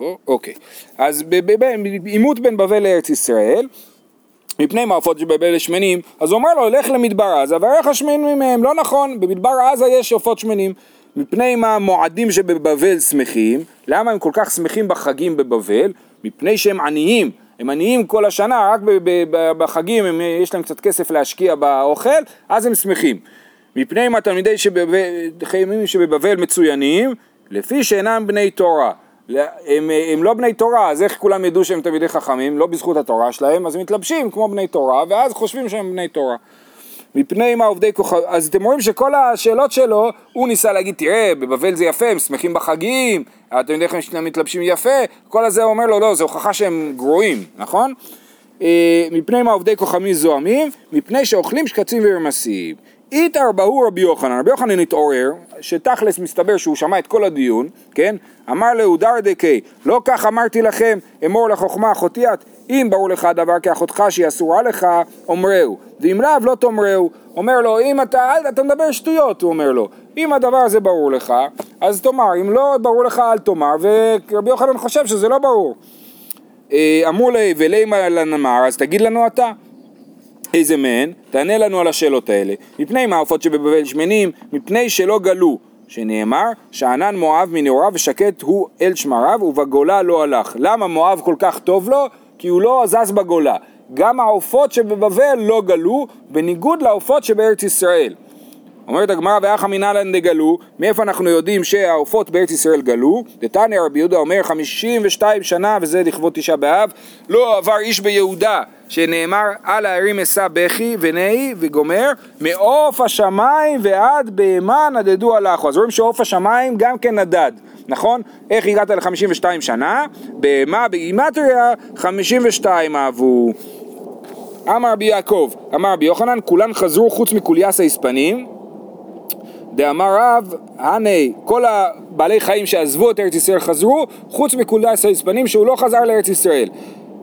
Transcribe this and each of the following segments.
פה, אוקיי. אז בעימות בין בבל לארץ ישראל, מפני מעופות שבבבל שמנים, אז הוא אומר לו, לך למדבר עזה וערך השמנים מהם, לא נכון, במדבר עזה יש עופות שמנים. מפני מה המועדים שבבבל שמחים, למה הם כל כך שמחים בחגים בבבל? מפני שהם עניים, הם עניים כל השנה, רק בחגים הם, יש להם קצת כסף להשקיע באוכל, אז הם שמחים. מפני מה תלמידי שבבבל, שבבבל מצוינים, לפי שאינם בני תורה. הם, הם לא בני תורה, אז איך כולם ידעו שהם תלמידי חכמים? לא בזכות התורה שלהם, אז הם מתלבשים כמו בני תורה, ואז חושבים שהם בני תורה. מפני מה עובדי כוכב... אז אתם רואים שכל השאלות שלו, הוא ניסה להגיד, תראה, בבבל זה יפה, הם שמחים בחגים, אתם יודעים איך הם מתלבשים יפה, כל הזה אומר לו, לא, זו הוכחה שהם גרועים, נכון? אה, מפני מה עובדי כוכבים זוהמים? מפני שאוכלים שקצים ורמסים. איתר בהוא רבי יוחנן, רבי יוחנן התעורר, שתכלס מסתבר שהוא שמע את כל הדיון, כן? אמר להודר דקי, לא כך אמרתי לכם, אמור לחוכמה אחותי את, אם ברור לך הדבר כאחותך שהיא אסורה לך, אומרהו, ואם לאו לא תאמרהו, אומר לו, אם אתה, אל, אתה מדבר שטויות, הוא אומר לו, אם הדבר הזה ברור לך, אז תאמר, אם לא ברור לך אל תאמר, ורבי יוחנן חושב שזה לא ברור. אה, אמרו לי, ולימה לנמר, אז תגיד לנו אתה. איזה מהן? תענה לנו על השאלות האלה. מפני מה העופות שבבבל שמנים? מפני שלא גלו. שנאמר, שאנן מואב מנעוריו ושקט הוא אל שמריו ובגולה לא הלך. למה מואב כל כך טוב לו? כי הוא לא זז בגולה. גם העופות שבבבל לא גלו, בניגוד לעופות שבארץ ישראל. אומרת הגמרא ואחא מנהלן דגלו, מאיפה אנחנו יודעים שהעופות בארץ ישראל גלו? דתניא רבי יהודה אומר 52 שנה, וזה לכבוד תשעה באב, לא עבר איש ביהודה, שנאמר על הערים אשא בכי ונהי וגומר, מעוף השמיים ועד בהמה נדדו הלכו. אז רואים שעוף השמיים גם כן נדד. נכון? איך הגעת ל-52 שנה? בהמה בגימטריה 52 אהבו. אמר רבי יעקב, אמר רבי יוחנן, כולן חזרו חוץ מקוליאס ההספנים דאמר רב, הנה, כל הבעלי חיים שעזבו את ארץ ישראל חזרו, חוץ מקולדס ההספנים שהוא לא חזר לארץ ישראל.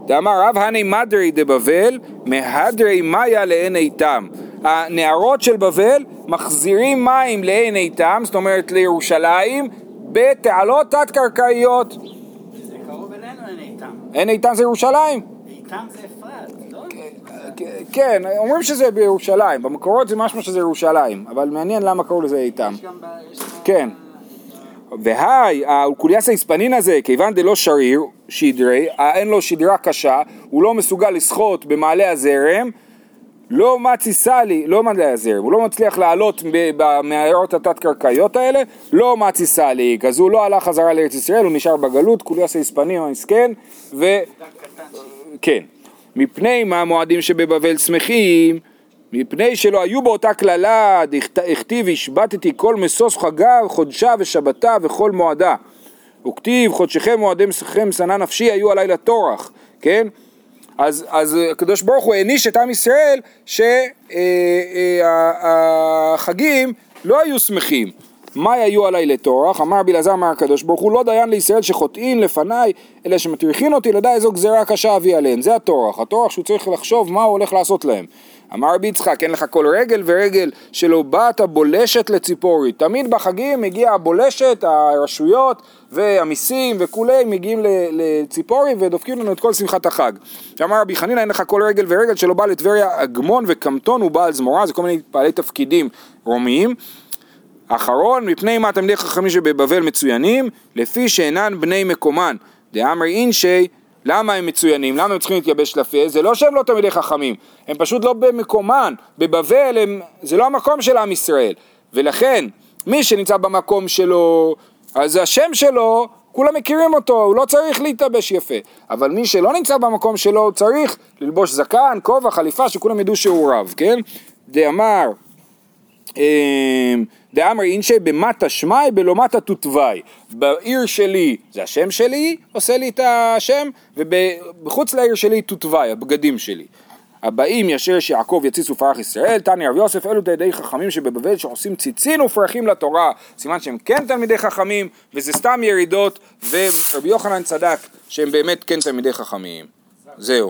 דאמר רב, הנה מדרי דבבל, מהדרי מאיה לעין איתם. הנערות של בבל מחזירים מים לעין איתם, זאת אומרת לירושלים, בתעלות תת-קרקעיות. זה קרוב אלינו עין איתם. עין איתם זה ירושלים. איתם זה כן, אומרים שזה בירושלים, במקורות זה משמע שזה ירושלים, אבל מעניין למה קראו לזה איתם. כן. והי, האולקוליאס ההספנין הזה, כיוון דלא שריר, שדרי, אין לו שדרה קשה, הוא לא מסוגל לשחות במעלה הזרם, לא מצי סלי, לא מעלה הזרם, הוא לא מצליח לעלות במערות התת-קרקעיות האלה, לא מצי סלי, אז הוא לא הלך חזרה לארץ ישראל, הוא נשאר בגלות, קוליאס ההספנים המסכן, ו... כן. מפני מה המועדים שבבבל שמחים? מפני שלא היו באותה קללה, הכתיב השבתתי כל משוש חגיו, חודשה ושבתה וכל מועדה. וכתיב חודשיכם מועדי משככם שנא נפשי היו עלי לטורח, כן? אז, אז הקדוש ברוך הוא העניש את עם ישראל שהחגים לא היו שמחים. מה היו עלי לטורח? אמר רבי אלעזר אמר הקדוש ברוך הוא לא דיין לישראל שחוטאים לפניי אלא שמטריחין אותי לדע איזו גזירה קשה אביא עליהם. זה הטורח, הטורח שהוא צריך לחשוב מה הוא הולך לעשות להם. אמר רבי יצחק אין לך כל רגל ורגל שלא באת בולשת לציפורי. תמיד בחגים מגיע הבולשת, הרשויות והמיסים וכולי מגיעים לציפורי ודופקים לנו את כל שמחת החג. אמר רבי חנינא אין לך כל רגל ורגל שלא בא לטבריה אגמון וקמטון ובעל זמורה זה כל מיני בעלי תפקידים רומיים אחרון, מפני מה תלמידי חכמים שבבבל מצוינים? לפי שאינן בני מקומן. דאמרי אינשי, למה הם מצוינים? למה הם צריכים להתייבש לפה? זה לא שהם לא תלמידי חכמים, הם פשוט לא במקומן. בבבל הם, זה לא המקום של עם ישראל. ולכן, מי שנמצא במקום שלו, אז השם שלו, כולם מכירים אותו, הוא לא צריך להתלבש יפה. אבל מי שלא נמצא במקום שלו, צריך ללבוש זקן, כובע, חליפה, שכולם ידעו שהוא רב, כן? דאמר אמ, דאמר אינשי במטה שמאי בלומטה תותווי. בעיר שלי זה השם שלי, עושה לי את השם, ובחוץ לעיר שלי תותווי, הבגדים שלי. הבאים ישר שיעקב יציץ ופרח ישראל, תני רב יוסף, אלו תלמידי חכמים שבבבל שעושים ציצין ופרחים לתורה, סימן שהם כן תלמידי חכמים, וזה סתם ירידות, ורבי יוחנן צדק שהם באמת כן תלמידי חכמים. זהו.